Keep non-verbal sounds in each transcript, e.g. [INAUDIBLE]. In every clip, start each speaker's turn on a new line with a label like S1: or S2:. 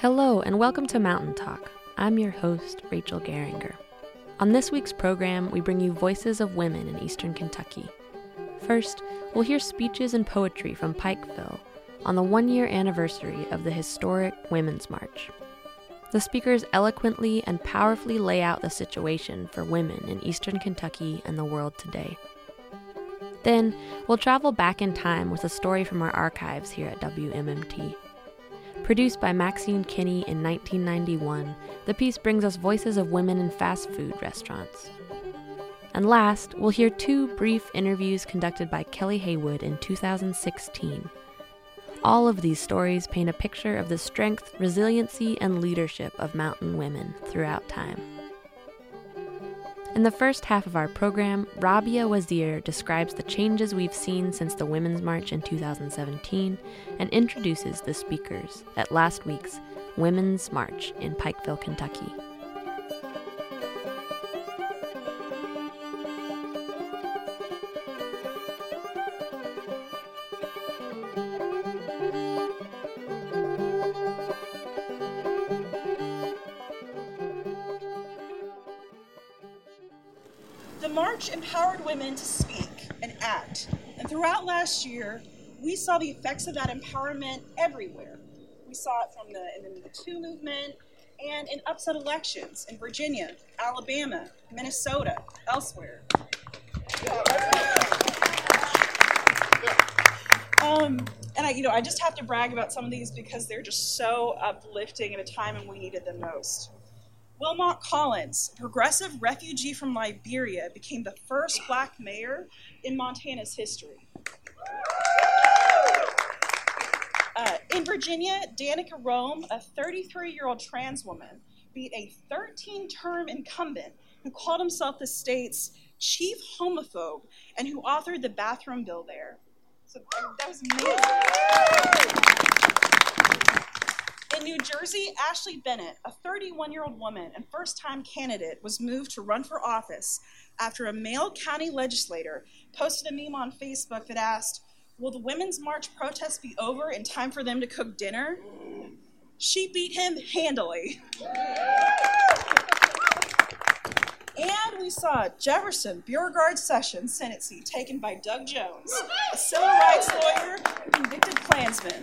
S1: Hello, and welcome to Mountain Talk. I'm your host, Rachel Geringer. On this week's program, we bring you voices of women in eastern Kentucky. First, we'll hear speeches and poetry from Pikeville on the one year anniversary of the historic Women's March. The speakers eloquently and powerfully lay out the situation for women in eastern Kentucky and the world today. Then, we'll travel back in time with a story from our archives here at WMMT. Produced by Maxine Kinney in 1991, the piece brings us voices of women in fast food restaurants. And last, we'll hear two brief interviews conducted by Kelly Haywood in 2016. All of these stories paint a picture of the strength, resiliency, and leadership of mountain women throughout time. In the first half of our program, Rabia Wazir describes the changes we've seen since the Women's March in 2017 and introduces the speakers at last week's Women's March in Pikeville, Kentucky.
S2: March empowered women to speak and act. And throughout last year, we saw the effects of that empowerment everywhere. We saw it from the in the Me Too movement and in upset elections in Virginia, Alabama, Minnesota, elsewhere. Um, and I, you know, I just have to brag about some of these because they're just so uplifting at a time when we needed them most. Wilmot Collins, a progressive refugee from Liberia, became the first black mayor in Montana's history. Uh, in Virginia, Danica Roem, a 33 year old trans woman, beat a 13 term incumbent who called himself the state's chief homophobe and who authored the bathroom bill there. So that was amazing. In New Jersey, Ashley Bennett, a 31 year old woman and first time candidate, was moved to run for office after a male county legislator posted a meme on Facebook that asked, Will the Women's March protest be over in time for them to cook dinner? She beat him handily. And we saw Jefferson Beauregard Sessions Senate seat taken by Doug Jones, a civil rights lawyer, convicted Klansman.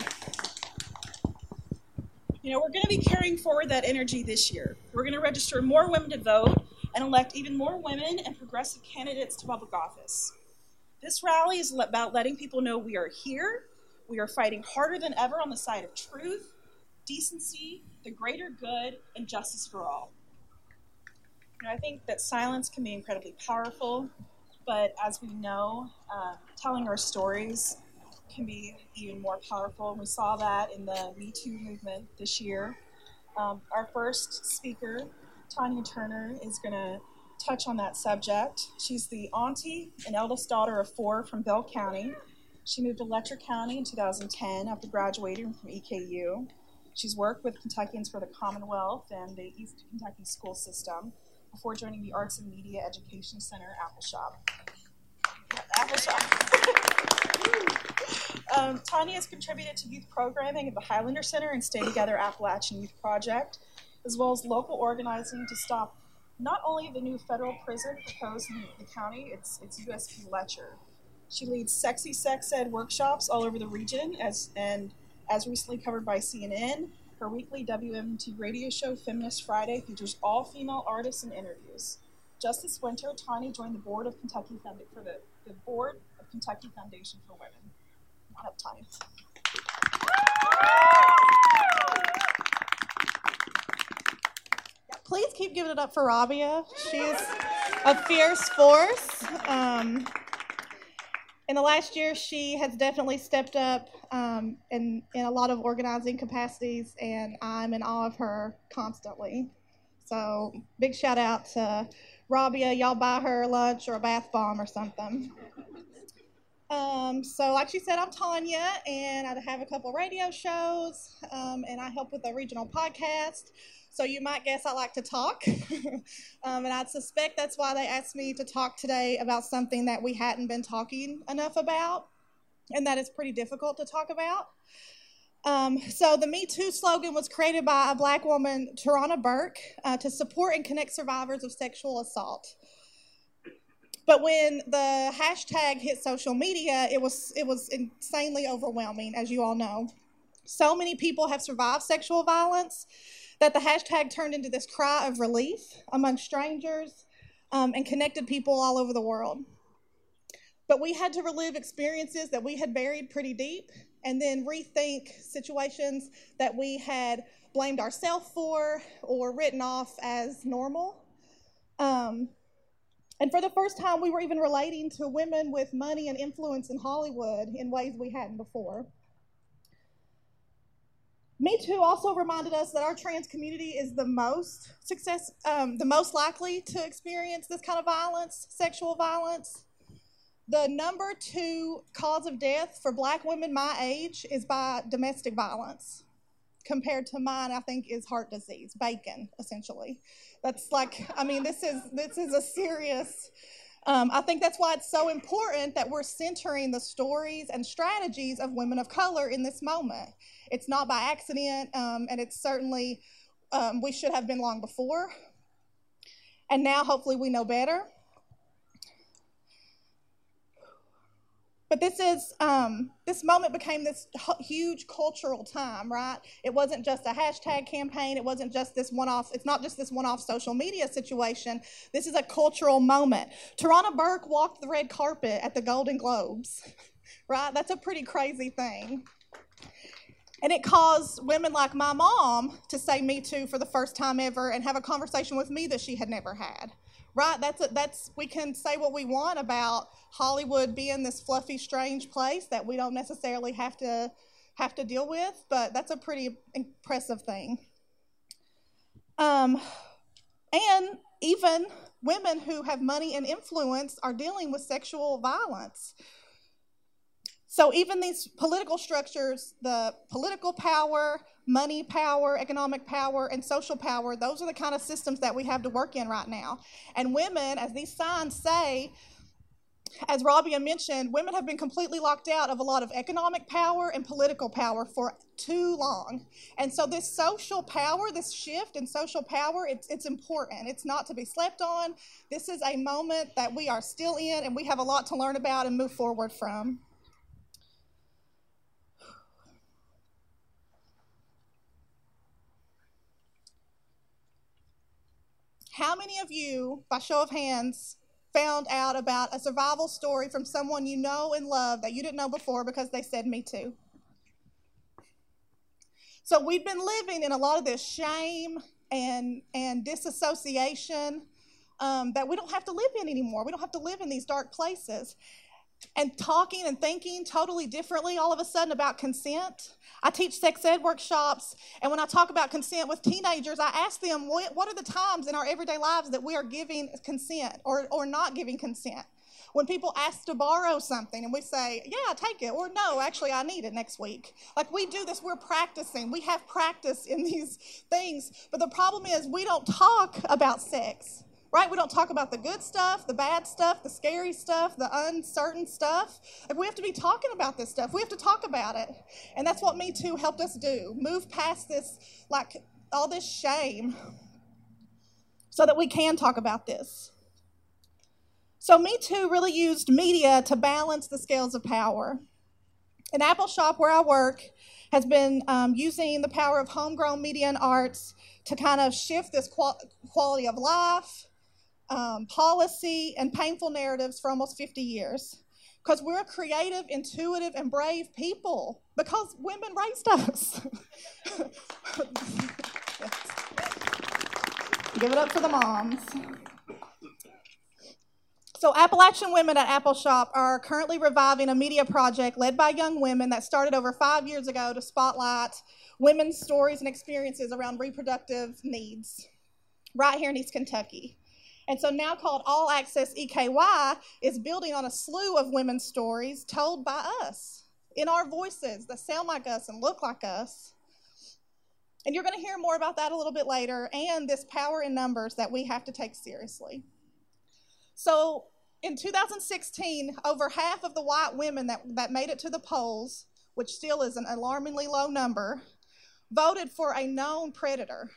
S2: You know, we're going to be carrying forward that energy this year. We're going to register more women to vote and elect even more women and progressive candidates to public office. This rally is about letting people know we are here, we are fighting harder than ever on the side of truth, decency, the greater good, and justice for all. You know, I think that silence can be incredibly powerful, but as we know, uh, telling our stories can be even more powerful. And we saw that in the Me Too movement this year. Um, our first speaker, Tanya Turner, is going to touch on that subject. She's the auntie and eldest daughter of four from Bell County. She moved to Letcher County in 2010 after graduating from EKU. She's worked with Kentuckians for the Commonwealth and the East Kentucky school system before joining the Arts and Media Education Center, Appalshop. Appalshop. [LAUGHS] um, Tanya has contributed to youth programming at the Highlander Center and Stay Together Appalachian Youth Project, as well as local organizing to stop not only the new federal prison proposed in the county, it's, it's USP Letcher. She leads sexy sex ed workshops all over the region, as and as recently covered by CNN. Her weekly WMMT radio show, Feminist Friday, features all female artists and interviews. Just this winter, Tanya joined the board of Kentucky Foundation for the, the board of Kentucky Foundation for Women. On up, Tanya.
S3: please keep giving it up for Rabia. She's a fierce force. Um, in the last year, she has definitely stepped up um, in, in a lot of organizing capacities, and I'm in awe of her constantly. So, big shout out to Rabia. Y'all buy her lunch or a bath bomb or something. Um, so, like she said, I'm Tanya, and I have a couple radio shows, um, and I help with a regional podcast. So you might guess I like to talk. [LAUGHS] um, and I suspect that's why they asked me to talk today about something that we hadn't been talking enough about, and that is pretty difficult to talk about. Um, so the Me Too slogan was created by a black woman, Tarana Burke, uh, to support and connect survivors of sexual assault. But when the hashtag hit social media, it was it was insanely overwhelming, as you all know. So many people have survived sexual violence that the hashtag turned into this cry of relief among strangers um, and connected people all over the world. But we had to relive experiences that we had buried pretty deep and then rethink situations that we had blamed ourselves for or written off as normal. Um, and for the first time, we were even relating to women with money and influence in Hollywood in ways we hadn't before. Me Too also reminded us that our trans community is the most success, um, the most likely to experience this kind of violence, sexual violence. The number two cause of death for black women my age is by domestic violence. Compared to mine, I think is heart disease, bacon, essentially. That's like, I mean, this is this is a serious. Um, I think that's why it's so important that we're centering the stories and strategies of women of color in this moment. It's not by accident, um, and it's certainly um, we should have been long before. And now, hopefully, we know better. But this is um, this moment became this huge cultural time, right? It wasn't just a hashtag campaign. It wasn't just this one-off. It's not just this one-off social media situation. This is a cultural moment. Tarana Burke walked the red carpet at the Golden Globes, [LAUGHS] right? That's a pretty crazy thing. And it caused women like my mom to say me too for the first time ever and have a conversation with me that she had never had right? That's a, that's we can say what we want about Hollywood being this fluffy, strange place that we don't necessarily have to have to deal with, but that's a pretty impressive thing. Um, and even women who have money and influence are dealing with sexual violence. So even these political structures, the political power, money power, economic power, and social power, those are the kind of systems that we have to work in right now. And women, as these signs say, as Rabia mentioned, women have been completely locked out of a lot of economic power and political power for too long. And so this social power, this shift in social power, it's, it's important. It's not to be slept on. This is a moment that we are still in and we have a lot to learn about and move forward from. How many of you, by show of hands, found out about a survival story from someone you know and love that you didn't know before because they said me too? So we've been living in a lot of this shame and, and disassociation um, that we don't have to live in anymore. We don't have to live in these dark places and talking and thinking totally differently all of a sudden about consent. I teach sex ed workshops, and when I talk about consent with teenagers, I ask them what are the times in our everyday lives that we are giving consent or, or not giving consent. When people ask to borrow something and we say, Yeah, take it, or No, actually, I need it next week. Like we do this, we're practicing. We have practice in [LAUGHS] these things. But the problem is, we don't talk about sex right? We don't talk about the good stuff, the bad stuff, the scary stuff, the uncertain stuff. Like we have to be talking about this stuff. We have to talk about it. And that's what Me Too helped us do. Move past this, like all this shame, so that we can talk about this. So Me Too really used media to balance the scales of power. An Appalshop where I work has been um, using the power of homegrown media and arts to kind of shift this qual- quality of life, um, policy and painful narratives for almost 50 years because we're creative, intuitive, and brave people because women raised us. [LAUGHS] Give it up for the moms. So, Appalachian Women at Appalshop are currently reviving a media project led by young women that started over five years ago to spotlight women's stories and experiences around reproductive needs right here in East Kentucky. And so now called All Access EKY is building on a slew of women's stories told by us in our voices that sound like us and look like us. And you're going to hear more about that a little bit later and this power in numbers that we have to take seriously. So in 2016, over half of the white women that, that made it to the polls which still is an alarmingly low number, voted for a known predator.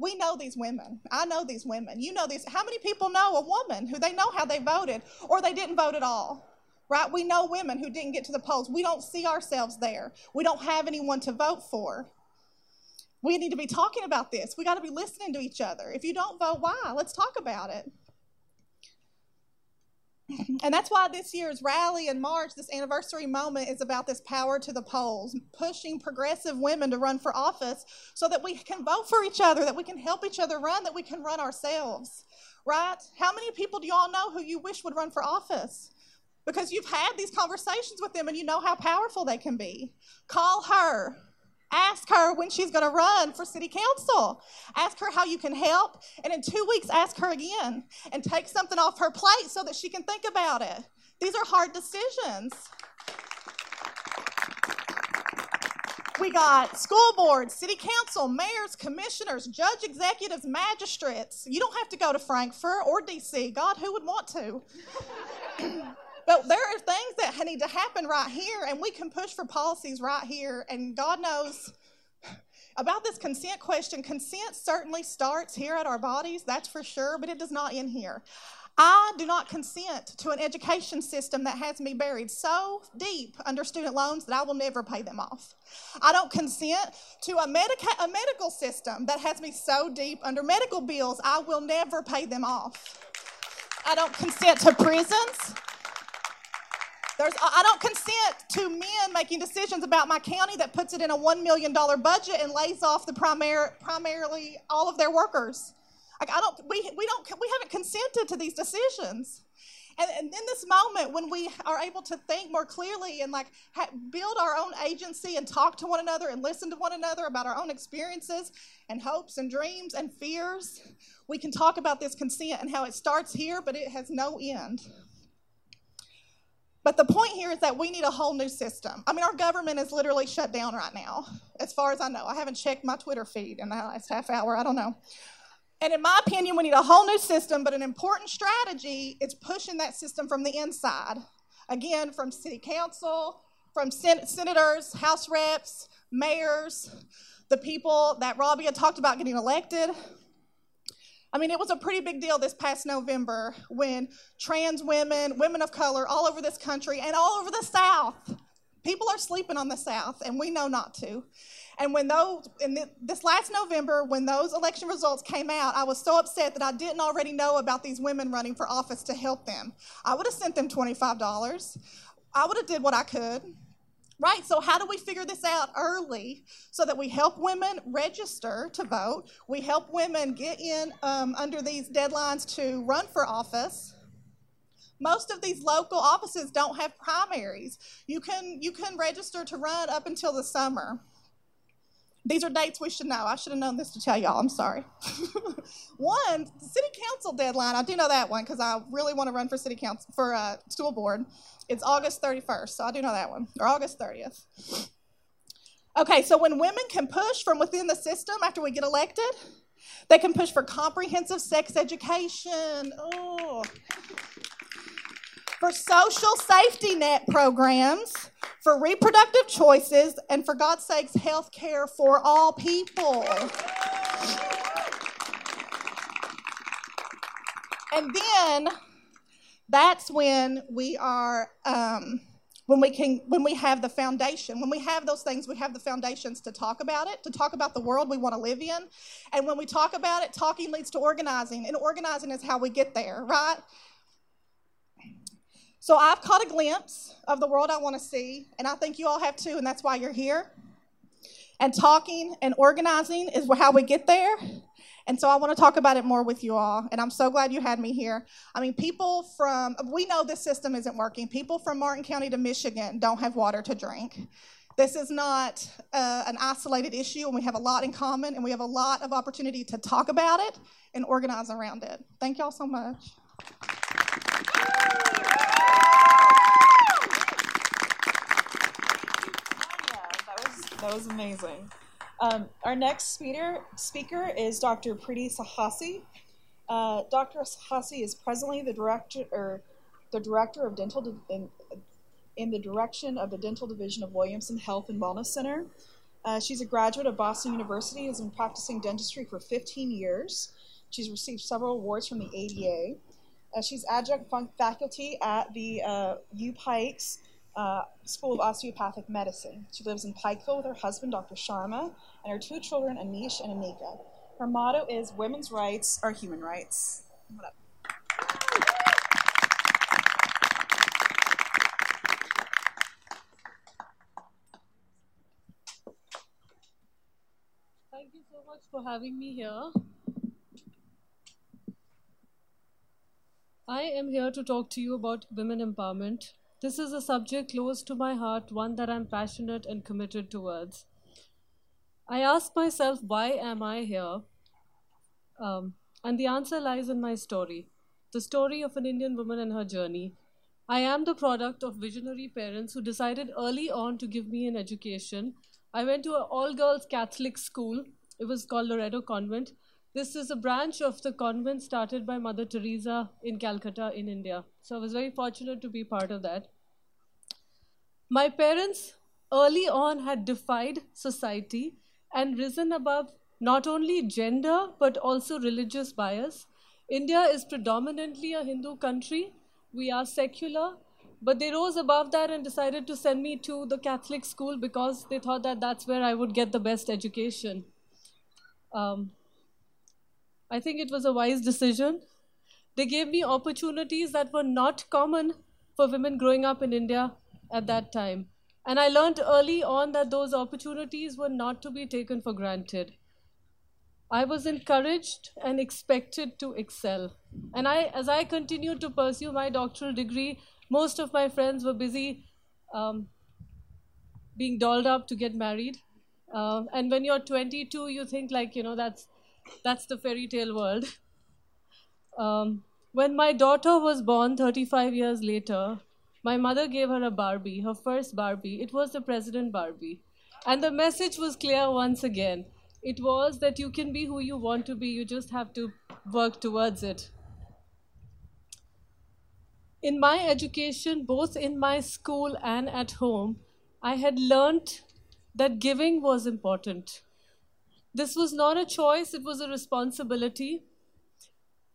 S3: We know these women. I know these women. You know these. How many people know a woman who they know how they voted or they didn't vote at all? Right? We know women who didn't get to the polls. We don't see ourselves there. We don't have anyone to vote for. We need to be talking about this. We got to be listening to each other. If you don't vote, why? Let's talk about it. [LAUGHS] And that's why this year's rally in March, this anniversary moment, is about this power to the polls, pushing progressive women to run for office so that we can vote for each other, that we can help each other run, that we can run ourselves, right? How many people do y'all know who you wish would run for office? Because you've had these conversations with them and you know how powerful they can be. Call her, Ask her when she's going to run for city council. Ask her how you can help. And in two weeks, ask her again and take something off her plate so that she can think about it. These are hard decisions. We got school boards, city council, mayors, commissioners, judge executives, magistrates. You don't have to go to Frankfort or DC. God, who would want to? But there are things that need to happen right here, and we can push for policies right here. And God knows about this consent question. Consent certainly starts here at our bodies, that's for sure, but it does not end here. I do not consent to an education system that has me buried so deep under student loans that I will never pay them off. I don't consent to a, medica- a medical system that has me so deep under medical bills I will never pay them off. I don't consent to prisons there's, I don't consent to men making decisions about my county that puts it in a $1 million budget and lays off the primarily all of their workers. Like I don't, we, we don't, we haven't consented to these decisions. And, and in this moment, when we are able to think more clearly and like ha- build our own agency and talk to one another and listen to one another about our own experiences and hopes and dreams and fears, we can talk about this consent and how it starts here, but it has no end. But the point here is that we need a whole new system. I mean, our government is literally shut down right now, as far as I know. I haven't checked my Twitter feed in the last half hour. I don't know. And in my opinion, we need a whole new system, but an important strategy is pushing that system from the inside. Again, from city council, from sen- senators, house reps, mayors, the people that Rabia had talked about getting elected. I mean, it was a pretty big deal this past November when trans women, women of color all over this country and all over the South, people are sleeping on the South, and we know not to. And when those, in this last November, when those election results came out, I was so upset that I didn't already know about these women running for office to help them. I would have sent them $25. I would have did what I could. Right, so how do we figure this out early so that we help women register to vote? We help women get in um, under these deadlines to run for office. Most of these local offices don't have primaries. You can, you can register to run up until the summer. These are dates we should know. I should have known this to tell y'all. I'm sorry. [LAUGHS] one, the city council deadline. I do know that one because I really want to run for city council for uh, school board. It's August 31st, so I do know that one, or August 30th. Okay, so when women can push from within the system after we get elected, they can push for comprehensive sex education. Oh. For social safety net programs, for reproductive choices, and for God's sakes, health care for all people. And then that's when we are um, when we can when we have the foundation. When we have those things we have the foundations to talk about it to talk about the world we want to live in. And when we talk about it talking leads to organizing and organizing is how we get there right so i've caught a glimpse of the world i want to see and i think you all have too and that's why you're here and talking and organizing is how we get there and so I want to talk about it more with you all. And I'm so glad you had me here. I mean, people from, we know this system isn't working. People from Martin County to Michigan don't have water to drink. This is not uh, an isolated issue, and we have a lot in common, and we have a lot of opportunity to talk about it and organize around it. Thank y'all so much.
S4: That was amazing. Um, our next speaker, speaker is Dr. Preeti Sahasi. Uh, Dr. Sahasi is presently the director or the director of dental in, in the direction of the Dental Division of Williamson Health and Wellness Center. Uh, she's a graduate of Boston University, has been practicing dentistry for 15 years. She's received several awards from the ADA. Uh, she's adjunct faculty at the uh, UPIKE's uh, School of Osteopathic Medicine. She lives in Pikeville with her husband, Dr. Sharma, and her two children, Anish and Anika. Her motto is Women's Rights are Human Rights.
S5: Thank you so much for having me here. I am here to talk to you about women empowerment. This is a subject close to my heart, one that I'm passionate and committed towards. I ask myself, why am I here? Um, and the answer lies in my story the story of an Indian woman and her journey. I am the product of visionary parents who decided early on to give me an education. I went to an all girls Catholic school, it was called Loreto Convent. This is a branch of the convent started by Mother Teresa in Calcutta, in India. So I was very fortunate to be part of that. My parents early on had defied society and risen above not only gender but also religious bias. India is predominantly a Hindu country. We are secular, but they rose above that and decided to send me to the Catholic school because they thought that that's where I would get the best education. Um, I think it was a wise decision. They gave me opportunities that were not common for women growing up in India at that time. And I learned early on that those opportunities were not to be taken for granted. I was encouraged and expected to excel. And I, as I continued to pursue my doctoral degree, most of my friends were busy um, being dolled up to get married. Uh, and when you're 22, you think like, you know, that's that's the fairy tale world. Um, when my daughter was born 35 years later, my mother gave her a Barbie, her first Barbie. It was the President Barbie. And the message was clear once again. It was that you can be who you want to be, you just have to work towards it. In my education, both in my school and at home, I had learned that giving was important. This was not a choice, it was a responsibility.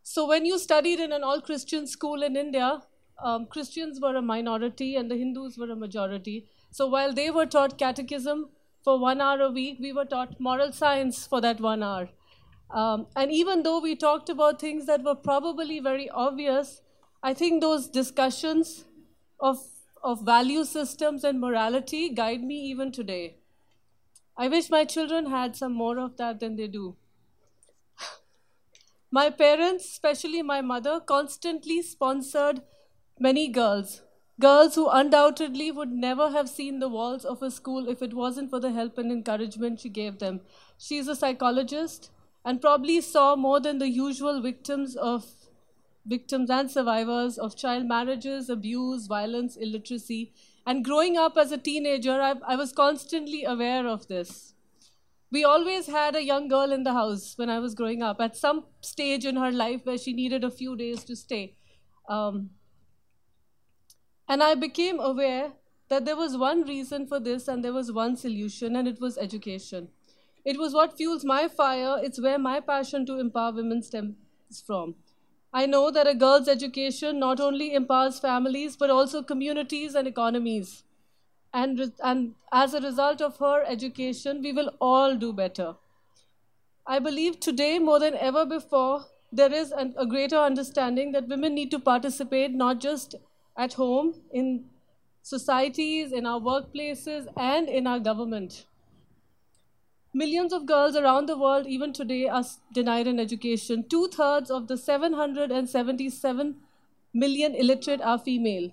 S5: So, when you studied in an all Christian school in India, um, Christians were a minority and the Hindus were a majority. So, while they were taught catechism for one hour a week, we were taught moral science for that one hour. Um, and even though we talked about things that were probably very obvious, I think those discussions of, of value systems and morality guide me even today. I wish my children had some more of that than they do. My parents, especially my mother, constantly sponsored many girls. Girls who undoubtedly would never have seen the walls of a school if it wasn't for the help and encouragement she gave them. She's a psychologist and probably saw more than the usual victims of victims and survivors of child marriages, abuse, violence, illiteracy, and growing up as a teenager, I, I was constantly aware of this. We always had a young girl in the house when I was growing up at some stage in her life where she needed a few days to stay. Um, and I became aware that there was one reason for this and there was one solution, and it was education. It was what fuels my fire, it's where my passion to empower women stems from. I know that a girl's education not only empowers families but also communities and economies. And, and as a result of her education, we will all do better. I believe today, more than ever before, there is an, a greater understanding that women need to participate not just at home, in societies, in our workplaces, and in our government. Millions of girls around the world, even today, are denied an education. Two thirds of the 777 million illiterate are female.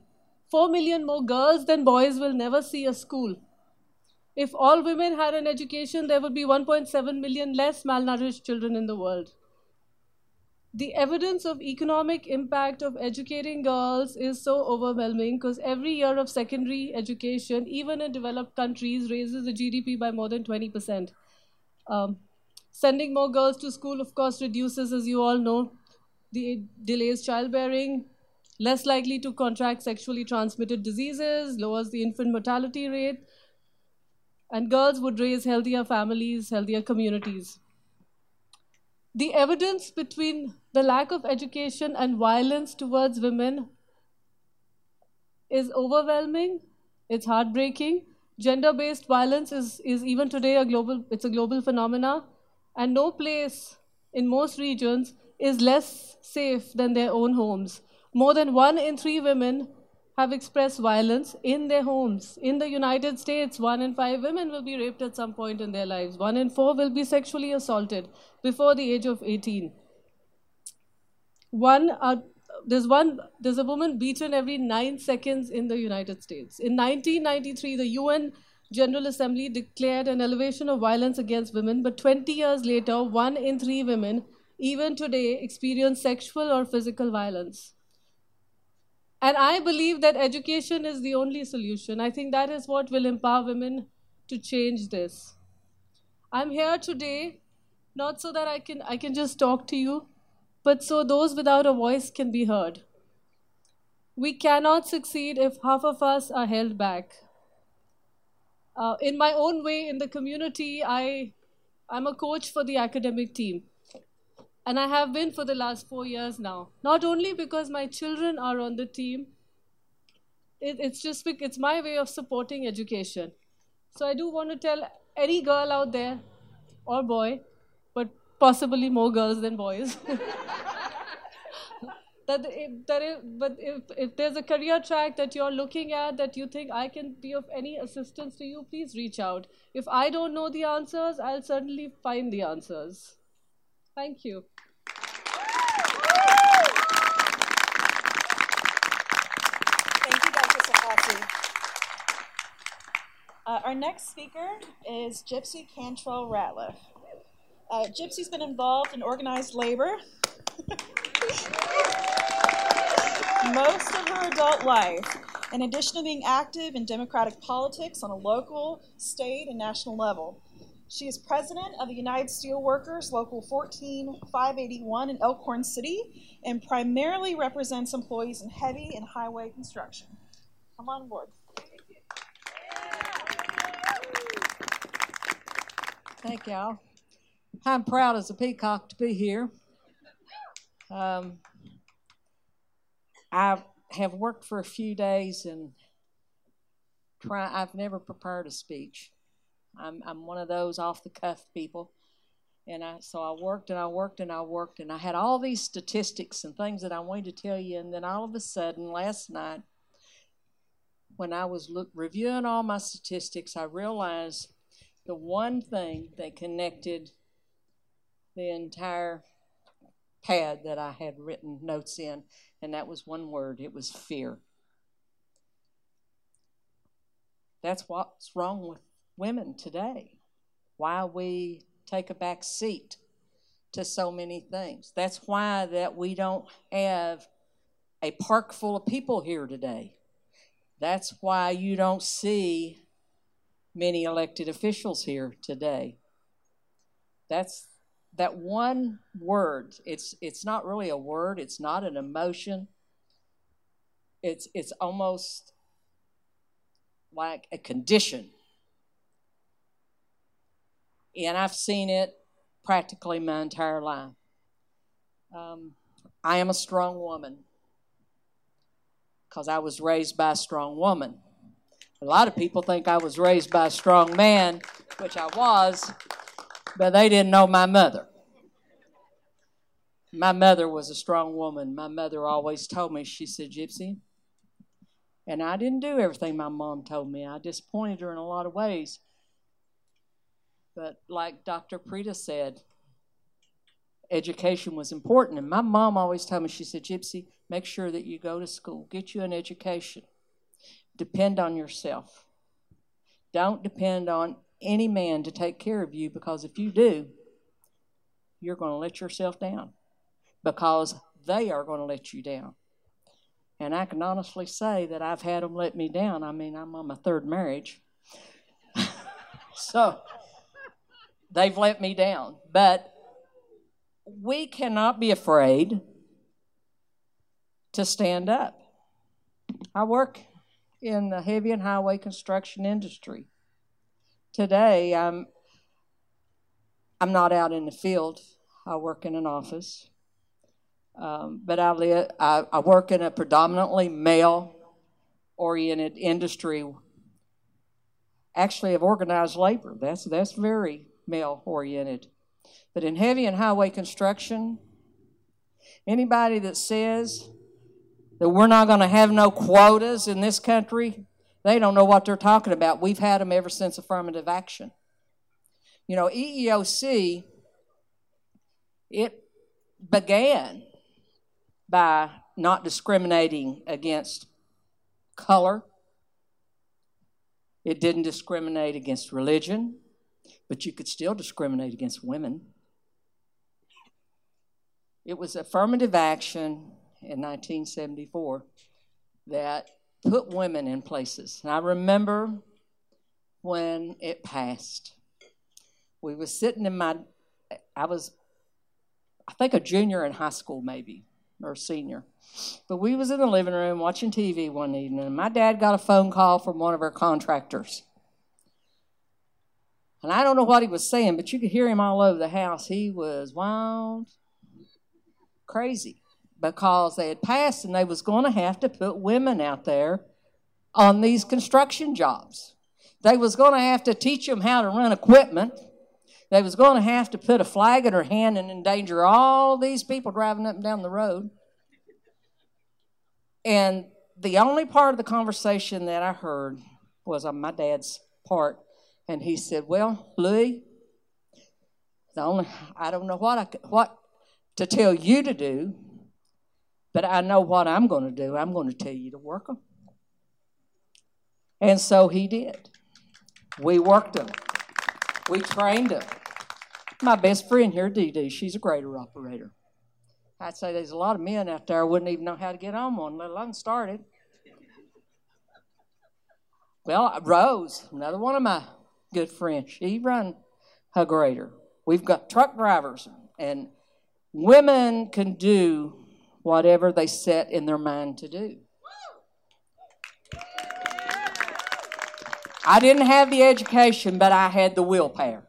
S5: Four million more girls than boys will never see a school. If all women had an education, there would be 1.7 million less malnourished children in the world. The evidence of economic impact of educating girls is so overwhelming because every year of secondary education, even in developed countries, raises the GDP by more than 20%. Um, sending more girls to school, of course, reduces, as you all know, the delays childbearing, less likely to contract sexually transmitted diseases, lowers the infant mortality rate, and girls would raise healthier families, healthier communities. The evidence between the lack of education and violence towards women is overwhelming, it's heartbreaking. Gender-based violence is, is even today a global, it's a global phenomena, and no place in most regions is less safe than their own homes. More than one in three women have expressed violence in their homes. In the United States, one in five women will be raped at some point in their lives. One in four will be sexually assaulted before the age of 18. One out, there's one there's a woman beaten every nine seconds in the United States. In 1993, the UN General Assembly declared an elevation of violence against women, but 20 years later, one in three women, even today, experience sexual or physical violence. And I believe that education is the only solution. I think that is what will empower women to change this. I'm here today not so that I can, I can just talk to you, but so those without a voice can be heard. We cannot succeed if half of us are held back. Uh, in my own way, in the community, I, I'm a coach for the academic team. And I have been for the last four years now. Not only because my children are on the team, it, it's just it's my way of supporting education. So I do want to tell any girl out there or boy, but possibly more girls than boys. [LAUGHS] that if, that if, but if, if there's a career track that you're looking at that you think I can be of any assistance to you, please reach out. If I don't know the answers, I'll certainly find the answers. Thank you.
S2: Thank you, Dr. Safati. Uh, our next speaker is Gypsy Cantrell Ratliff. Uh, Gypsy's been involved in organized labor [LAUGHS] most of her adult life, in addition to being active in democratic politics on a local, state, and national level. She is president of the United Steelworkers Local 14581 in Elkhorn City and primarily represents employees in heavy and highway construction. Come on board.
S6: Thank y'all. I'm proud as a peacock to be here. Um, I have worked for a few days and try. I've never prepared a speech. I'm I'm one of those off the cuff people. And I so I worked and I worked and I worked and I had all these statistics and things that I wanted to tell you and then all of a sudden last night when I was look, reviewing all my statistics I realized the one thing that connected the entire pad that I had written notes in and that was one word it was fear. That's what's wrong with women today, why we take a back seat to so many things. That's why that we don't have a park full of people here today. That's why you don't see many elected officials here today. That's that one word. It's it's not really a word, it's not an emotion. It's it's almost like a condition and I've seen it practically my entire life. Um, I am a strong woman because I was raised by a strong woman. A lot of people think I was raised by a strong man, which I was, but they didn't know my mother. My mother was a strong woman. My mother always told me, she said, Gypsy, and I didn't do everything my mom told me. I disappointed her in a lot of ways. But like Dr. Prita said, education was important. And my mom always told me, she said, Gypsy, make sure that you go to school, get you an education. Depend on yourself. Don't depend on any man to take care of you because if you do, you're going to let yourself down because they are going to let you down. And I can honestly say that I've had them let me down. I mean, I'm on my third marriage. [LAUGHS] so They've let me down. But we cannot be afraid to stand up. I work in the heavy and highway construction industry. Today, I'm I'm not out in the field. I work in an office, um, but I, live, I, I work in a predominantly male-oriented industry. Actually, of organized labor. That's that's very male-oriented. But in heavy and highway construction, anybody that says that we're not going to have no quotas in this country, they don't know what they're talking about. We've had them ever since affirmative action. You know, EEOC, it began by not discriminating against color. It didn't discriminate against religion, but you could still discriminate against women. It was affirmative action in 1974 that put women in places. And I remember when it passed. We was sitting in my, I was, I think a junior in high school maybe, or senior. But we was in the living room watching TV one evening, and my dad got a phone call from one of our contractors. And I don't know what he was saying, but you could hear him all over the house. He was wild, crazy because they had passed and they was going to have to put women out there on these construction jobs. They was going to have to teach them how to run equipment. They was going to have to put a flag in her hand and endanger all these people driving up and down the road. And the only part of the conversation that I heard was on my dad's part, and he said, "Well, Louis, the only I don't know what I what to tell you to do, but I know what I'm going to do. I'm going to tell you to work them. And so he did. We worked them. We trained them. My best friend here, Dee Dee, she's a grader operator. I'd say there's a lot of men out there wouldn't even know how to get on one, let alone started. Well, Rose, another one of my good friends, she run a grader. We've got truck drivers, and women can do whatever they set in their mind to do. I didn't have the education, but I had the willpower.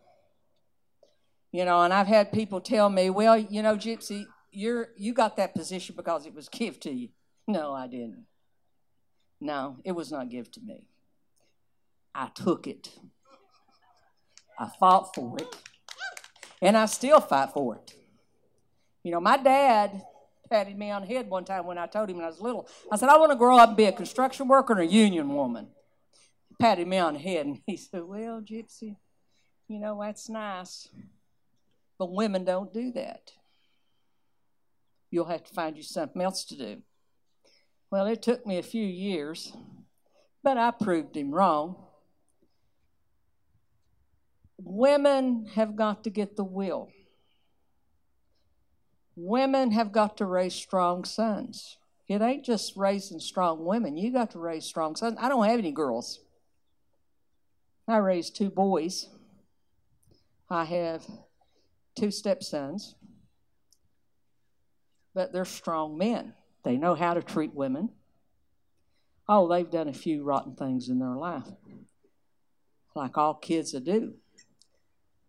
S6: You know, and I've had people tell me, well, you know, Gypsy, you're you got that position because it was given to you. No, I didn't. No, it was not given to me. I took it. I fought for it. And I still fight for it. You know, my dad patted me on the head one time when I told him when I was little. I said, I want to grow up and be a construction worker and a union woman. He patted me on the head and he said, Well, Gypsy, you know, that's nice. But women don't do that. You'll have to find you something else to do. Well, it took me a few years, but I proved him wrong. Women have got to get the will. Women have got to raise strong sons. It ain't just raising strong women. You got to raise strong sons. I don't have any girls. I raised two boys. I have two stepsons. But they're strong men. They know how to treat women. Oh, they've done a few rotten things in their life, like all kids do.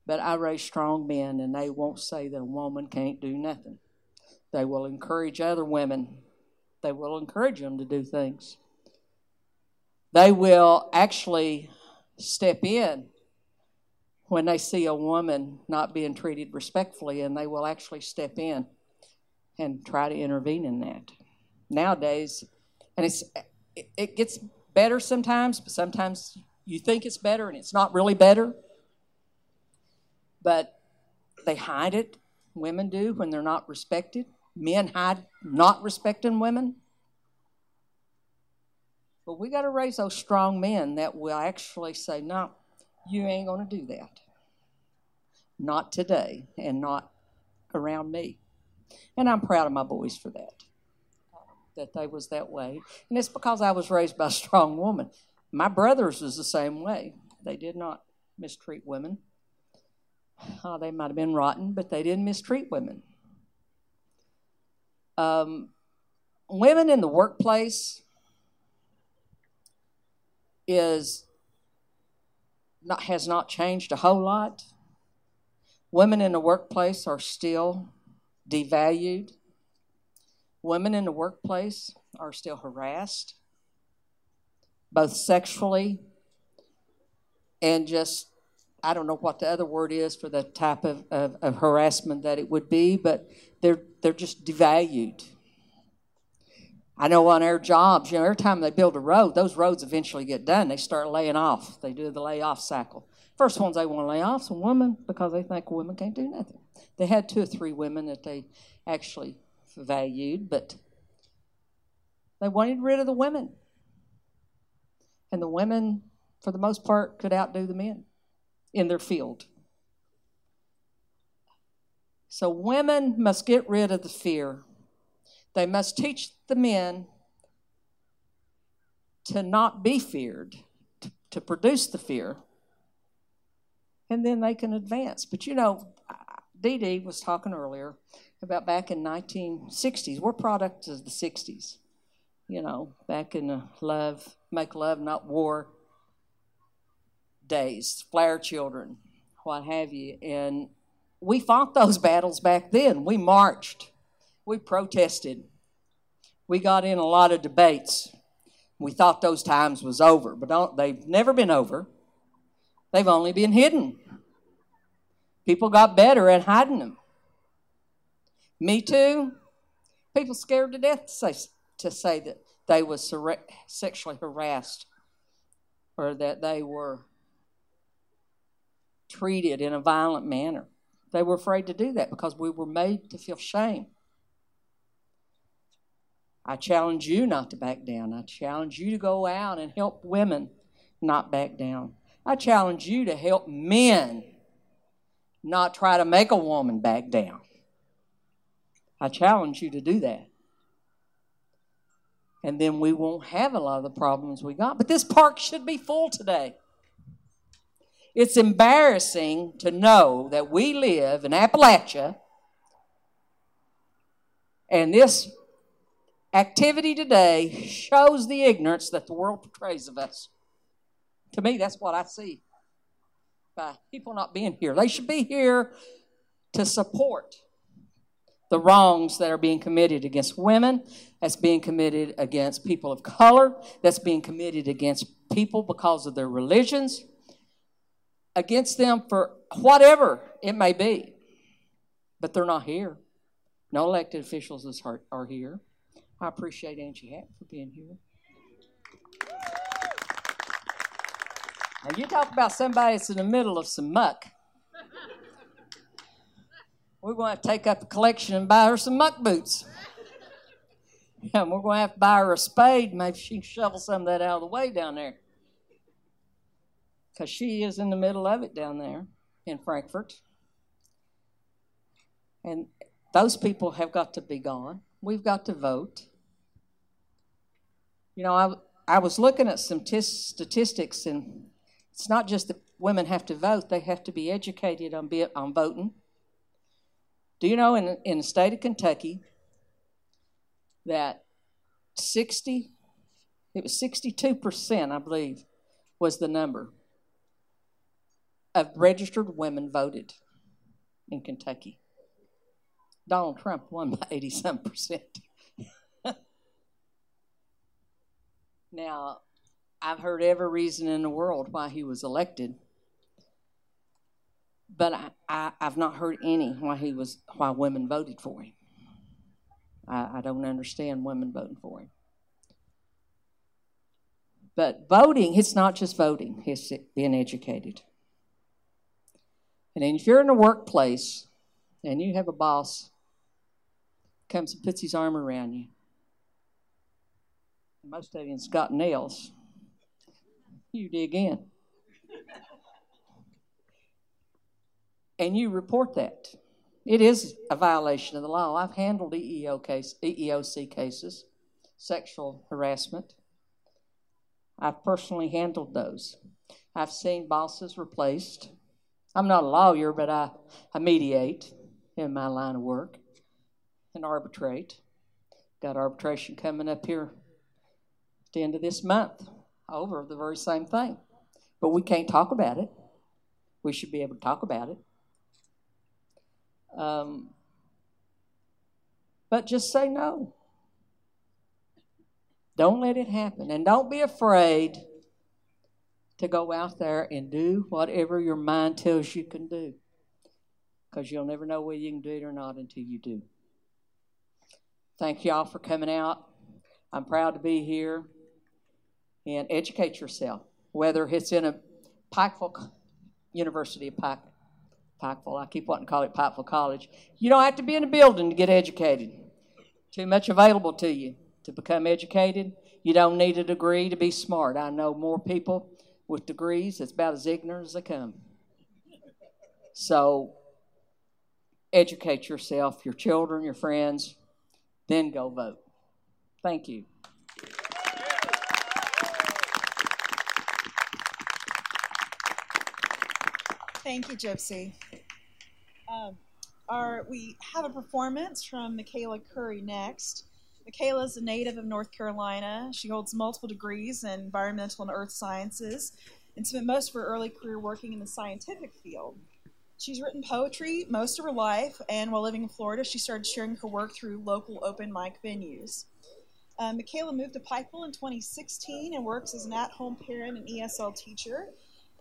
S6: But I raise strong men, and they won't say that a woman can't do nothing. They will encourage other women, they will encourage them to do things. They will actually step in when they see a woman not being treated respectfully, and they will actually step in and try to intervene in that. Nowadays, and it's it gets better sometimes, but sometimes you think it's better and it's not really better but they hide it. Women do when they're not respected. Men hide not respecting women. But we got to raise those strong men that will actually say, no, you ain't going to do that. Not today and not around me. And I'm proud of my boys for that, that they was that way. And it's because I was raised by a strong woman. My brothers was the same way. They did not mistreat women. Oh, they might have been rotten, but they didn't mistreat women. Um, women in the workplace is not, has not changed a whole lot. Women in the workplace are still devalued. Women in the workplace are still harassed, both sexually and just, I don't know what the other word is for the type of, of, of harassment that it would be, but they're, they're just devalued. I know on our jobs, you know, every time they build a road, those roads eventually get done. They start laying off. They do the layoff cycle. First ones they want to lay off is women because they think women can't do nothing. They had two or three women that they actually valued, but they wanted rid of the women. And the women, for the most part, could outdo the men in their field. So women must get rid of the fear. They must teach the men to not be feared, to, to produce the fear, and then they can advance. But you know, Dee Dee was talking earlier about back in 1960s. We're products of the 60s. You know, back in love, make love, not war days, flower children, what have you. And we fought those battles back then. We marched, we protested, we got in a lot of debates. We thought those times was over, but they've never been over. They've only been hidden. People got better at hiding them. Me too. People scared to death to say, to say that they was sexually harassed or that they were treated in a violent manner. They were afraid to do that because we were made to feel shame. I challenge you not to back down. I challenge you to go out and help women not back down. I challenge you to help men not try to make a woman back down. I challenge you to do that. And then we won't have a lot of the problems we got. But this park should be full today. It's embarrassing to know that we live in Appalachia and this activity today shows the ignorance that the world portrays of us. To me, that's what I see by people not being here. They should be here to support the wrongs that are being committed against women, that's being committed against people of color, that's being committed against people because of their religions, against them for whatever it may be. But they're not here. No elected officials are here. I appreciate Angie Hatt for being here. Now, you talk about somebody that's in the middle of some muck. We're going to have to take up a collection and buy her some muck boots. [LAUGHS] And we're going to have to buy her a spade. Maybe she can shovel some of that out of the way down there. Because she is in the middle of it down there in Frankfort. And those people have got to be gone. We've got to vote. You know, I, I was looking at some t- statistics, and it's not just that women have to vote, they have to be educated on, be, on voting. Do you know in, in the state of Kentucky that 60, it was 62%, I believe, was the number of registered women voted in Kentucky. Donald Trump won by 87 percent. [LAUGHS] now, I've heard every reason in the world why he was elected, but I, I, have not heard any why he was why women voted for him. I, I don't understand women voting for him. But voting, it's not just voting, it's being educated. And if you're in a workplace and you have a boss comes and puts his arm around you, most of you's got nails, you dig in. and you report that. It is a violation of the law. I've handled EEO case, EEOC cases, sexual harassment. I've personally handled those. I've seen bosses replaced. I'm not a lawyer, but I, I mediate in my line of work and arbitrate. Got arbitration coming up here at the end of this month over the very same thing. But we can't talk about it. We should be able to talk about it. Um, but just say no. Don't let it happen. And don't be afraid to go out there and do whatever your mind tells you can do. Because you'll never know whether you can do it or not until you do. Thank y'all for coming out. I'm proud to be here. And educate yourself, whether it's in a Pikeville University of Pike, Pikeville. I keep wanting to call it Pikeville College. You don't have to be in a building to get educated. Too much available to you to become educated. You don't need a degree to be smart. I know more people with degrees that's about as ignorant as they come. So, educate yourself, your children, your friends, then go vote. Thank you.
S4: Thank you, Gypsy. Um, our, we have a performance from Michaela Curry next. Michaela is a native of North Carolina. She holds multiple degrees in environmental and earth sciences and spent most of her early career working in the scientific field. She's written poetry most of her life, and while living in Florida, she started sharing her work through local open mic venues. Uh, Michaela moved to Pikeville in 2016 and works as an at home parent and ESL teacher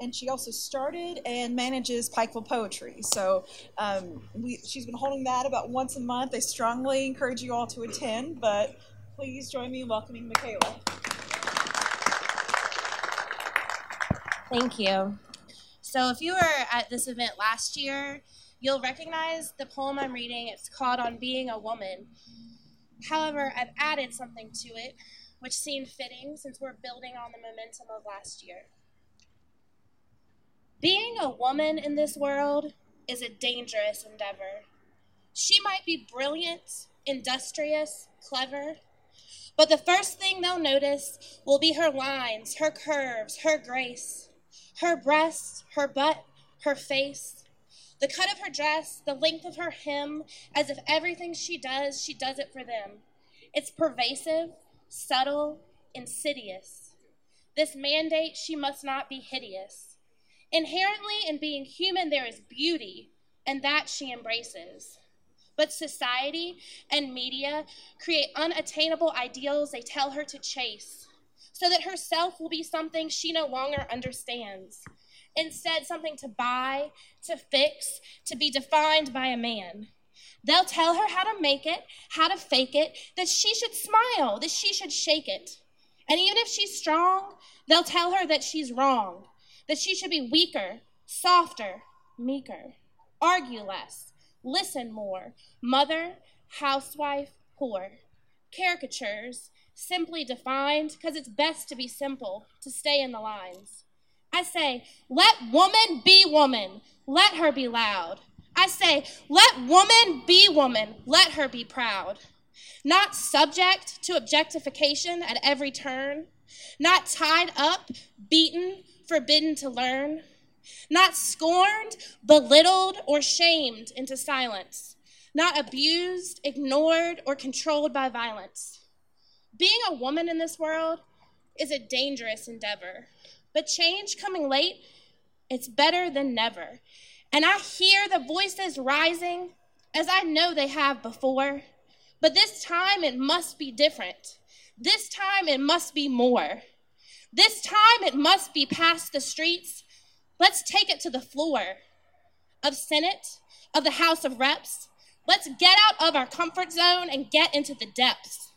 S4: and she also started and manages Pikeville Poetry. So um, we, she's been holding that about once a month. I strongly encourage you all to attend, but please join me in welcoming Michaela.
S7: Thank you. So if you were at this event last year, you'll recognize the poem I'm reading. It's called On Being a Woman. However, I've added something to it, which seemed fitting since we're building on the momentum of last year. Being a woman in this world is a dangerous endeavor. She might be brilliant, industrious, clever, but the first thing they'll notice will be her lines, her curves, her grace, her breasts, her butt, her face, the cut of her dress, the length of her hem, as if everything she does, she does it for them. It's pervasive, subtle, insidious. This mandate she must not be hideous. Inherently, in being human, there is beauty, and that she embraces. But society and media create unattainable ideals they tell her to chase, so that herself will be something she no longer understands. Instead, something to buy, to fix, to be defined by a man. They'll tell her how to make it, how to fake it, that she should smile, that she should shake it. And even if she's strong, they'll tell her that she's wrong, that she should be weaker, softer, meeker, argue less, listen more, mother, housewife, poor. Caricatures, simply defined, because it's best to be simple, to stay in the lines. I say, let woman be woman, let her be loud. I say, let woman be woman, let her be proud. Not subject to objectification at every turn, not tied up, beaten, forbidden to learn, not scorned, belittled, or shamed into silence, not abused, ignored, or controlled by violence. Being a woman in this world is a dangerous endeavor, but change coming late, it's better than never. And I hear the voices rising as I know they have before, but this time it must be different. This time it must be more. This time it must be past the streets. Let's take it to the floor of Senate, of the House of Reps. Let's get out of our comfort zone and get into the depths.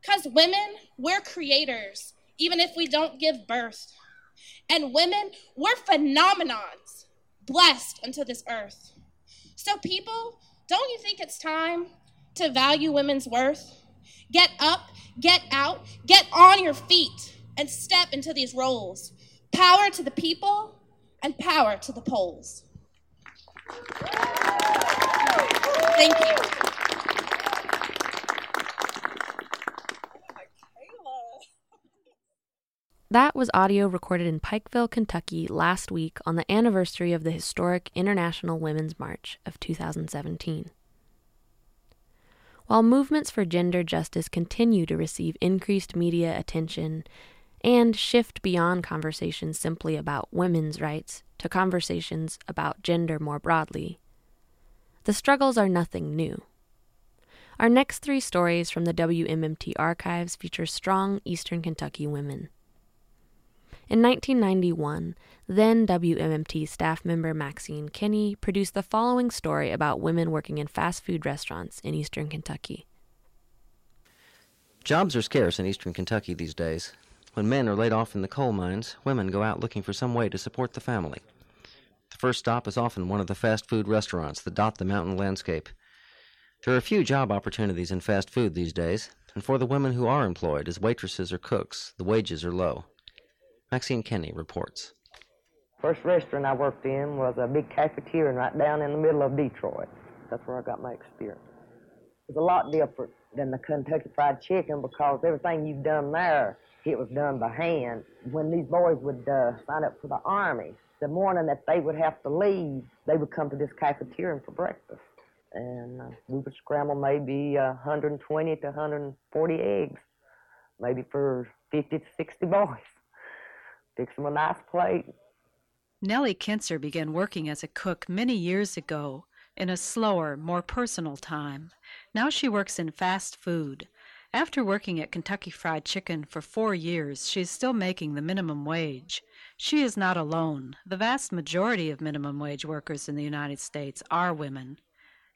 S7: Because women, we're creators, even if we don't give birth. And women, we're phenomenons, blessed unto this earth. So, people, don't you think it's time to value women's worth? Get up, get out, get on your feet and step into these roles. Power to the people and power to the polls. Thank you.
S1: That was audio recorded in Pikeville, Kentucky last week on the anniversary of the historic International Women's March of 2017. While movements for gender justice continue to receive increased media attention and shift beyond conversations simply about women's rights to conversations about gender more broadly, the struggles are nothing new. Our next three stories from the WMMT archives feature strong Eastern Kentucky women. In 1991, then WMMT staff member Maxine Kinney produced the following story about women working in fast food restaurants in eastern Kentucky.
S8: Jobs are scarce in eastern Kentucky these days. When men are laid off in the coal mines, women go out looking for some way to support the family. The first stop is often one of the fast food restaurants that dot the mountain landscape. There are few job opportunities in fast food these days, and for the women who are employed as waitresses or cooks, the wages are low. Maxine Kenny reports.
S9: First restaurant I worked in was a big cafeteria right down in the middle of Detroit. That's where I got my experience. It was a lot different than the Kentucky Fried Chicken because everything you've done there, it was done by hand. When these boys would uh, sign up for the Army, the morning that they would have to leave, they would come to this cafeteria for breakfast. And uh, we would scramble maybe uh, 120 to 140 eggs, maybe for 50 to 60 [LAUGHS] boys fix them a nice plate.
S10: Nellie Kinser began working as a cook many years ago in a slower, more personal time. Now she works in fast food. After working at Kentucky Fried Chicken for four years, she is still making the minimum wage. She is not alone. The vast majority of minimum wage workers in the United States are women.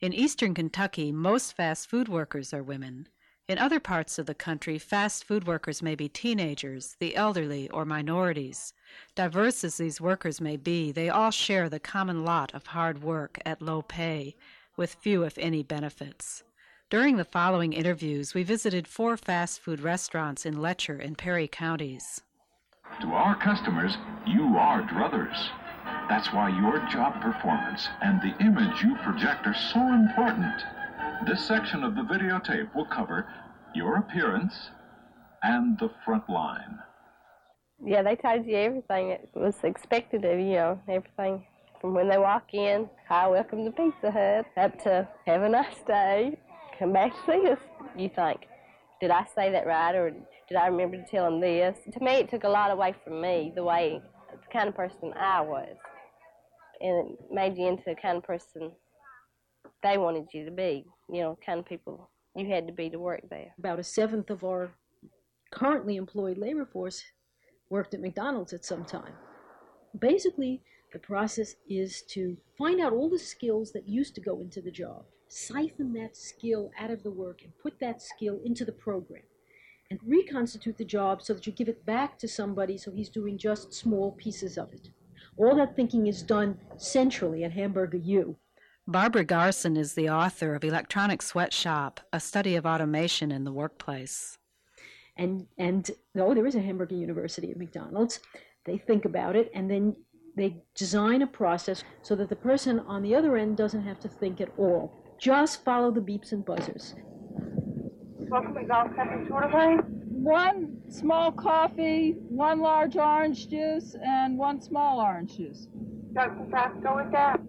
S10: In eastern Kentucky, most fast food workers are women. In other parts of the country, fast food workers may be teenagers, the elderly, or minorities. Diverse as these workers may be, they all share the common lot of hard work at low pay, with few, if any, benefits. During the following interviews, we visited four fast food restaurants in Letcher and Perry counties.
S11: To our customers, you are druthers. That's why your job performance and the image you project are so important. This section of the videotape will cover your appearance and the front line.
S12: Yeah, they told you everything that was expected of you, you know, everything from when they walk in, hi, welcome to Pizza Hut, up to have a nice day, come back to see us. You think, did I say that right or did I remember to tell him this? To me, it took a lot away from me, the way, the kind of person I was. And it made you into the kind of person they wanted you to be, you know, kind of people you had to be to work there.
S13: About a seventh of our currently employed labor force worked at McDonald's at some time. Basically, the process is to find out all the skills that used to go into the job, siphon that skill out of the work, and put that skill into the program, and reconstitute the job so that you give it back to somebody so he's doing just small pieces of it. All that thinking is done centrally at Hamburger U.
S10: Barbara Garson is the author of Electronic Sweatshop, a study of automation in the workplace.
S13: And and oh, there is a Hamburger University at McDonald's. They think about it and then they design a process so that the person on the other end doesn't have to think at all. Just follow the beeps and buzzers.
S14: One small coffee, one large orange juice, and one small orange juice.
S12: Got some Go with that.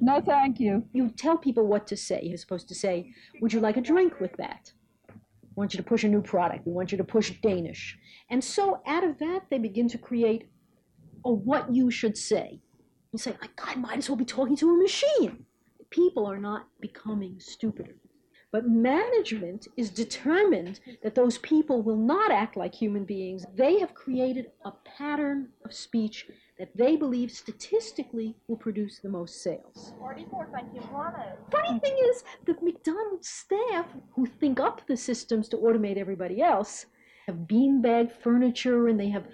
S14: No, thank you.
S13: You tell people what to say. You're supposed to say, Would you like a drink with that? We want you to push a new product. We want you to push Danish. And so out of that, they begin to create a what you should say. You say, My God, I might as well be talking to a machine. People are not becoming stupider. But management is determined that those people will not act like human beings. They have created a pattern of speech that they believe statistically will produce the most sales.
S12: 44, thank you,
S13: Funny thing is, the McDonald's staff who think up the systems to automate everybody else have beanbag furniture and they have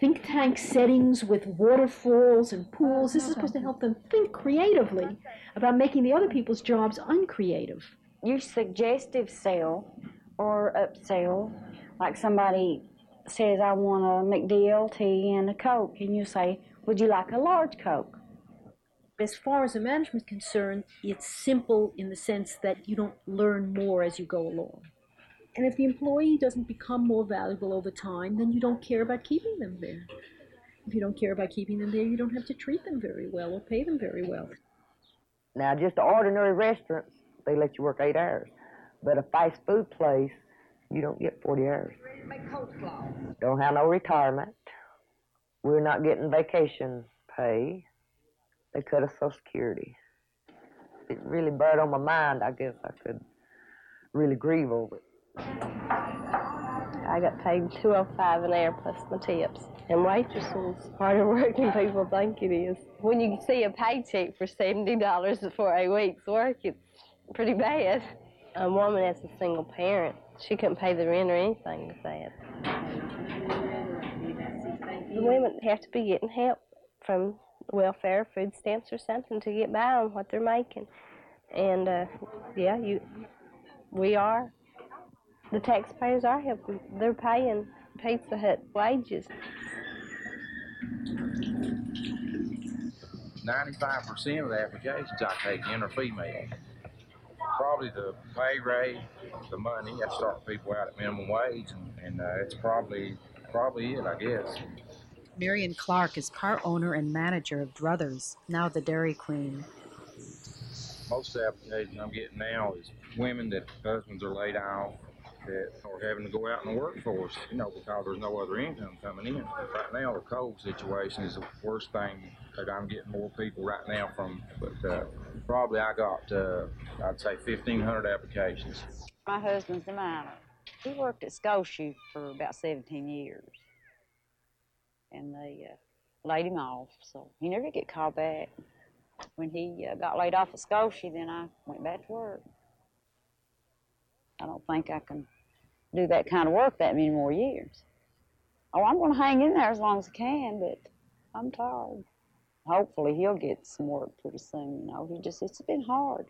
S13: think tank settings with waterfalls and pools. This is supposed to help them think creatively about making the other people's jobs uncreative.
S15: Your suggestive sell or upsell, like somebody says, I want a McDLT and a Coke, and you say, would you like a large Coke?
S13: As far as the management is concerned, it's simple in the sense that you don't learn more as you go along. And if the employee doesn't become more valuable over time, then you don't care about keeping them there. If you don't care about keeping them there, you don't have to treat them very well or pay them very well.
S9: Now, just ordinary restaurants, they let you work eight hours. But a fast food place, you don't get 40 hours. Don't have no retirement. We're not getting vacation pay. They cut us Social Security. It really burnt on my mind. I guess I could really grieve over it.
S12: I got paid two oh five an hour plus my tips. And waitressing is harder work than people think it is. When you see a paycheck for seventy dollars for a week's work, it's pretty bad. A woman that's a single parent, she couldn't pay the rent or anything with that. The women have to be getting help from welfare, food stamps, or something to get by on what they're making. And uh, yeah, you, we are. The taxpayers are helping. They're paying Pizza Hut wages.
S16: Ninety-five percent of the applications I take in are female. Probably the pay rate, the money. I start people out at minimum wage, and, and uh, it's probably probably it, I guess.
S10: Marion Clark is part owner and manager of Druthers, now the Dairy Queen.
S16: Most of the applications I'm getting now is women that husbands are laid off, that are having to go out in the workforce, you know, because there's no other income coming in. Right now, the coal situation is the worst thing that I'm getting more people right now from. But uh, probably I got, uh, I'd say, 1,500 applications.
S15: My husband's a miner. He worked at Scotia for about 17 years. And they uh, laid him off, so he never get called back. When he uh, got laid off at Scotia, then I went back to work. I don't think I can do that kind of work that many more years. Oh, I'm going to hang in there as long as I can, but I'm tired. Hopefully, he'll get some work pretty soon. You know, he just, it's been hard.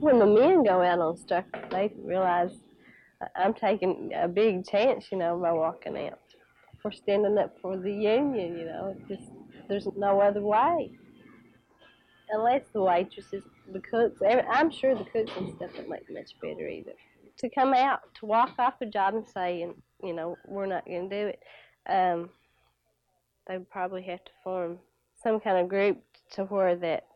S12: When the men go out on strike, they realize uh, I'm taking a big chance, you know, by walking out. For standing up for the union, you know, it just there's no other way. Unless the waitresses, the cooks, I'm sure the cooks and stuff don't make much better either. To come out, to walk off the job and say, you know, we're not going to do it, um, they would probably have to form some kind of group to where that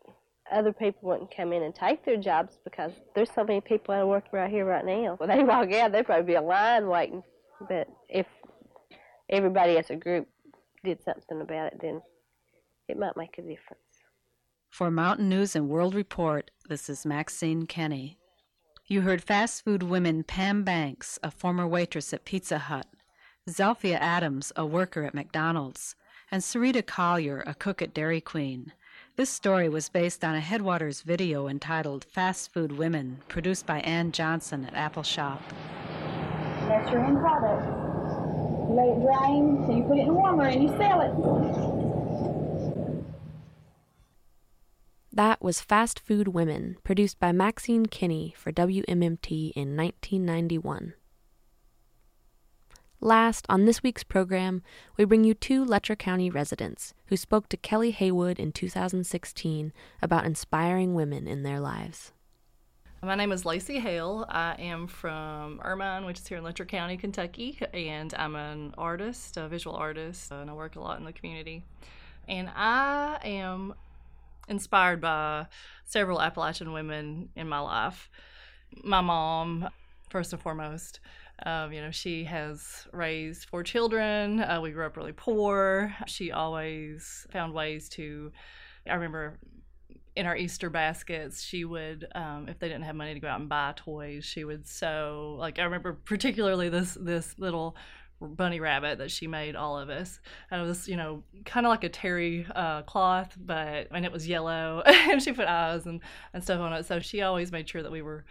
S12: other people wouldn't come in and take their jobs because there's so many people that are working right here right now. When they [LAUGHS] walk out, there'd probably be a line waiting. But if everybody as a group did something about it, then it might make a difference.
S10: For Mountain News and World Report, this is Maxine Kenny. You heard fast food women Pam Banks, a former waitress at Pizza Hut, Zelphia Adams, a worker at McDonald's, and Sarita Collier, a cook at Dairy Queen. This story was based on a Headwaters video entitled Fast Food Women, produced by Ann Johnson at Appalshop.
S17: That's your end product. You let it drain, so you put it in warmer and you sell it.
S1: That was Fast Food Women, produced by Maxine Kinney for WMMT in 1991. Last, on this week's program, we bring you two Letcher County residents who spoke to Kelly Haywood in 2016 about inspiring women in their lives.
S18: My name is Lacy Hale. I am from Ermine, which is here in Letcher County, Kentucky, and I'm an artist, a visual artist, and I work a lot in the community. And I am inspired by several Appalachian women in my life. My mom, first and foremost, um, you know, she has raised four children. Uh, we grew up really poor. She always found ways to. I remember in our Easter baskets, she would, um, if they didn't have money to go out and buy toys, she would sew. Like I remember particularly this this little bunny rabbit that she made all of us. And it was, you know, kind of like a terry uh, cloth, but and it was yellow, [LAUGHS] and she put eyes and and stuff on it. So she always made sure that we were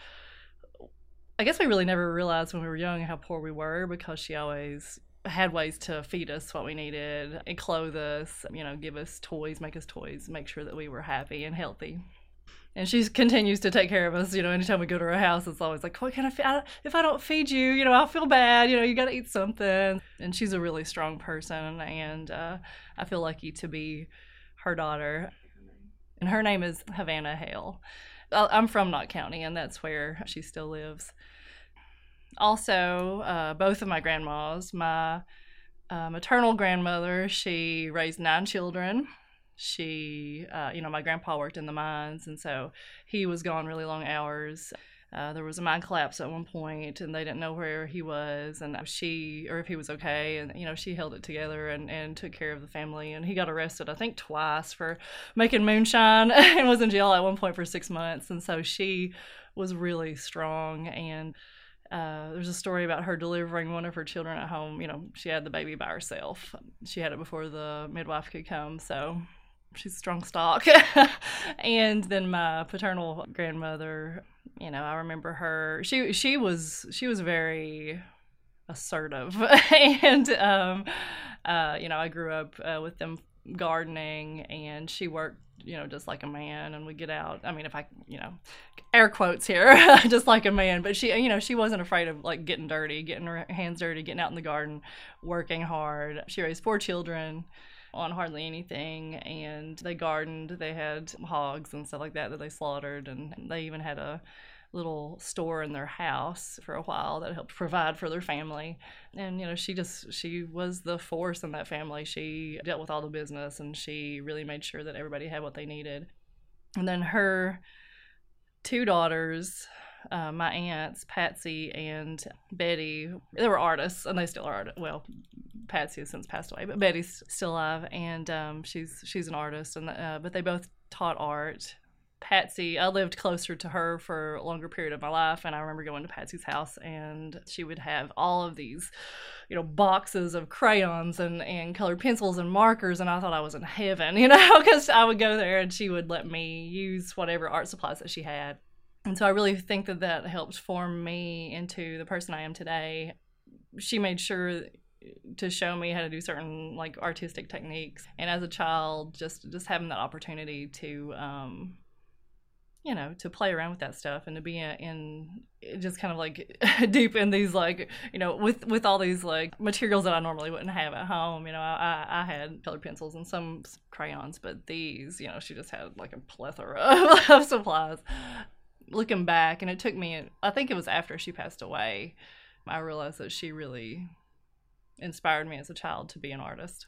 S18: I guess we really never realized when we were young how poor we were because she always had ways to feed us what we needed and clothe us, you know, give us toys, make us toys, make sure that we were happy and healthy. And she continues to take care of us. You know, anytime we go to her house, it's always like, "What can I, If I don't feed you, you know, I'll feel bad. You know, you got to eat something." And she's a really strong person, and uh, I feel lucky to be her daughter. And her name is Havana Hale. I'm from Knott County, and that's where she still lives. Also, uh, both of my grandmas, my uh, maternal grandmother, she raised nine children. She, uh, you know, my grandpa worked in the mines, and so he was gone really long hours. Uh, there was a mine collapse at one point, and they didn't know where he was, and she, or if he was okay, and you know, she held it together and, and took care of the family. And he got arrested, I think, twice for making moonshine, [LAUGHS] and was in jail at one point for six months. And so she was really strong, and uh, there's a story about her delivering one of her children at home. You know, she had the baby by herself. She had it before the midwife could come, so she's strong stock. [LAUGHS] and then my paternal grandmother, you know, I remember her. She she was she was very assertive, [LAUGHS] and um, uh, you know, I grew up uh, with them gardening, and she worked you know, just like a man, and we get out. I mean, if I, you know, air quotes here, [LAUGHS] just like a man. But she, you know, she wasn't afraid of like getting dirty, getting her hands dirty, getting out in the garden, working hard. She raised four children on hardly anything and they gardened they had hogs and stuff like that that they slaughtered and they even had a little store in their house for a while that helped provide for their family. And you know, she just she was the force in that family. She dealt with all the business and she really made sure that everybody had what they needed. And then her two daughters, uh, my aunts, Patsy and Betty, they were artists, and they still are. Well, Patsy has since passed away, but Betty's still alive, and um, she's she's an artist. And uh, but they both taught art Patsy, I lived closer to her for a longer period of my life, and I remember going to Patsy's house, and she would have all of these, you know, boxes of crayons and, and colored pencils and markers, and I thought I was in heaven, [LAUGHS] you know, because I would go there and she would let me use whatever art supplies that she had. And so I really think that that helped form me into the person I am today. She made sure to show me how to do certain like artistic techniques and as a child just just having that opportunity to um, you know, to play around with that stuff and to be in, in just kind of like [LAUGHS] deep in these like, you know, with with all these like materials that I normally wouldn't have at home. You know, I I had colored pencils and some crayons, but these, you know, she just had like a plethora [LAUGHS] of supplies. Looking back, and it took me, I think it was after she passed away, I realized that she really inspired me as a child to be an artist.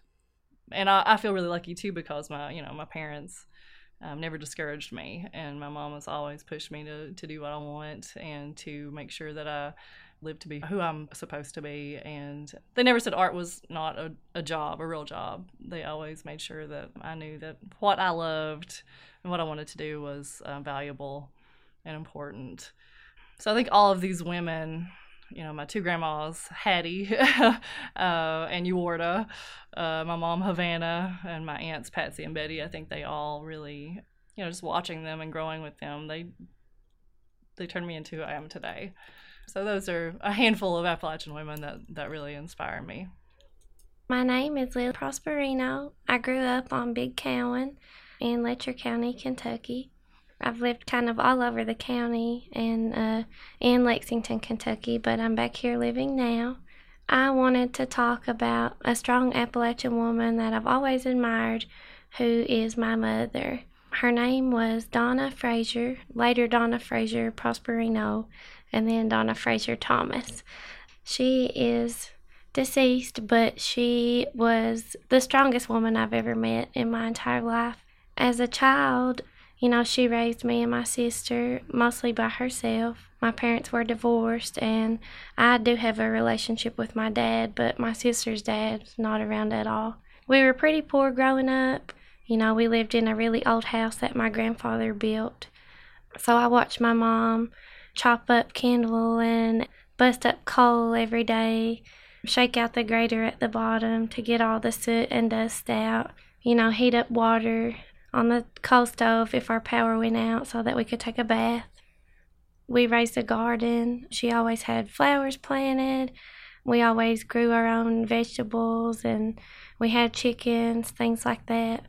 S18: And I, I feel really lucky too because my, you know, my parents um, never discouraged me. And my mom has always pushed me to, to do what I want and to make sure that I live to be who I'm supposed to be. And they never said art was not a, a job, a real job. They always made sure that I knew that what I loved and what I wanted to do was uh, valuable and important. So I think all of these women you know, my two grandmas, Hattie [LAUGHS] uh, and Ewarta, uh, my mom, Havana, and my aunts, Patsy and Betty. I think they all really, you know, just watching them and growing with them, they they turned me into who I am today. So those are a handful of Appalachian women that, that really inspire me.
S19: My name is Lil Prosperino. I grew up on Big Cowan in Letcher County, Kentucky. I've lived kind of all over the county and uh, in Lexington, Kentucky, but I'm back here living now. I wanted to talk about a strong Appalachian woman that I've always admired, who is my mother. Her name was Donna Frazier, later Donna Frazier Prosperino, and then Donna Frazier Thomas. She is deceased, but she was the strongest woman I've ever met in my entire life. As a child, you know, she raised me and my sister mostly by herself. My parents were divorced, and I do have a relationship with my dad, but my sister's dad's not around at all. We were pretty poor growing up. You know, we lived in a really old house that my grandfather built. So I watched my mom chop up kindle and bust up coal every day, shake out the grater at the bottom to get all the soot and dust out, you know, heat up water on the coal stove if our power went out so that we could take a bath. We raised a garden. She always had flowers planted. We always grew our own vegetables and we had chickens, things like that.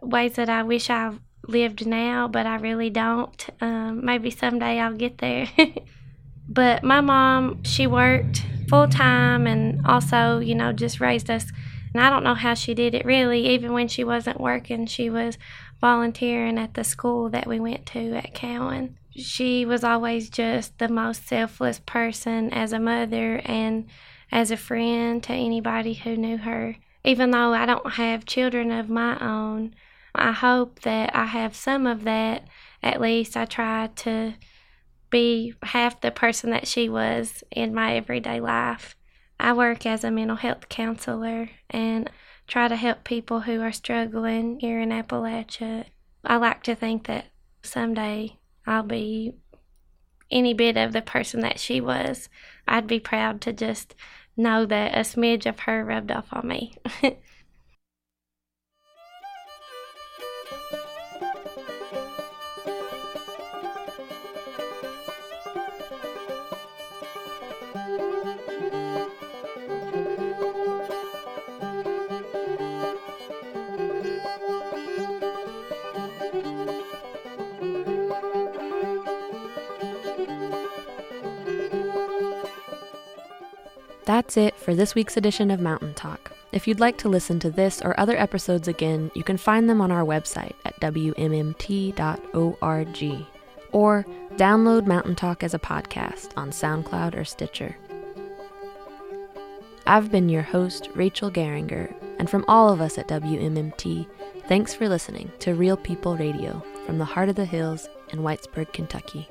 S19: Ways that I wish I lived now, but I really don't. Um, maybe someday I'll get there. [LAUGHS] but my mom, she worked full time and also, you know, just raised us and I don't know how she did it really. Even when she wasn't working, she was volunteering at the school that we went to at Cowan. She was always just the most selfless person as a mother and as a friend to anybody who knew her. Even though I don't have children of my own, I hope that I have some of that. At least I try to be half the person that she was in my everyday life. I work as a mental health counselor and try to help people who are struggling here in Appalachia. I like to think that someday I'll be any bit of the person that she was. I'd be proud to just know that a smidge of her rubbed off on me. [LAUGHS]
S1: That's it for this week's edition of Mountain Talk. If you'd like to listen to this or other episodes again, you can find them on our website at wmmt.org or download Mountain Talk as a podcast on SoundCloud or Stitcher. I've been your host, Rachel Garringer, and from all of us at WMMT, thanks for listening to Real People Radio from the heart of the hills in Whitesburg, Kentucky.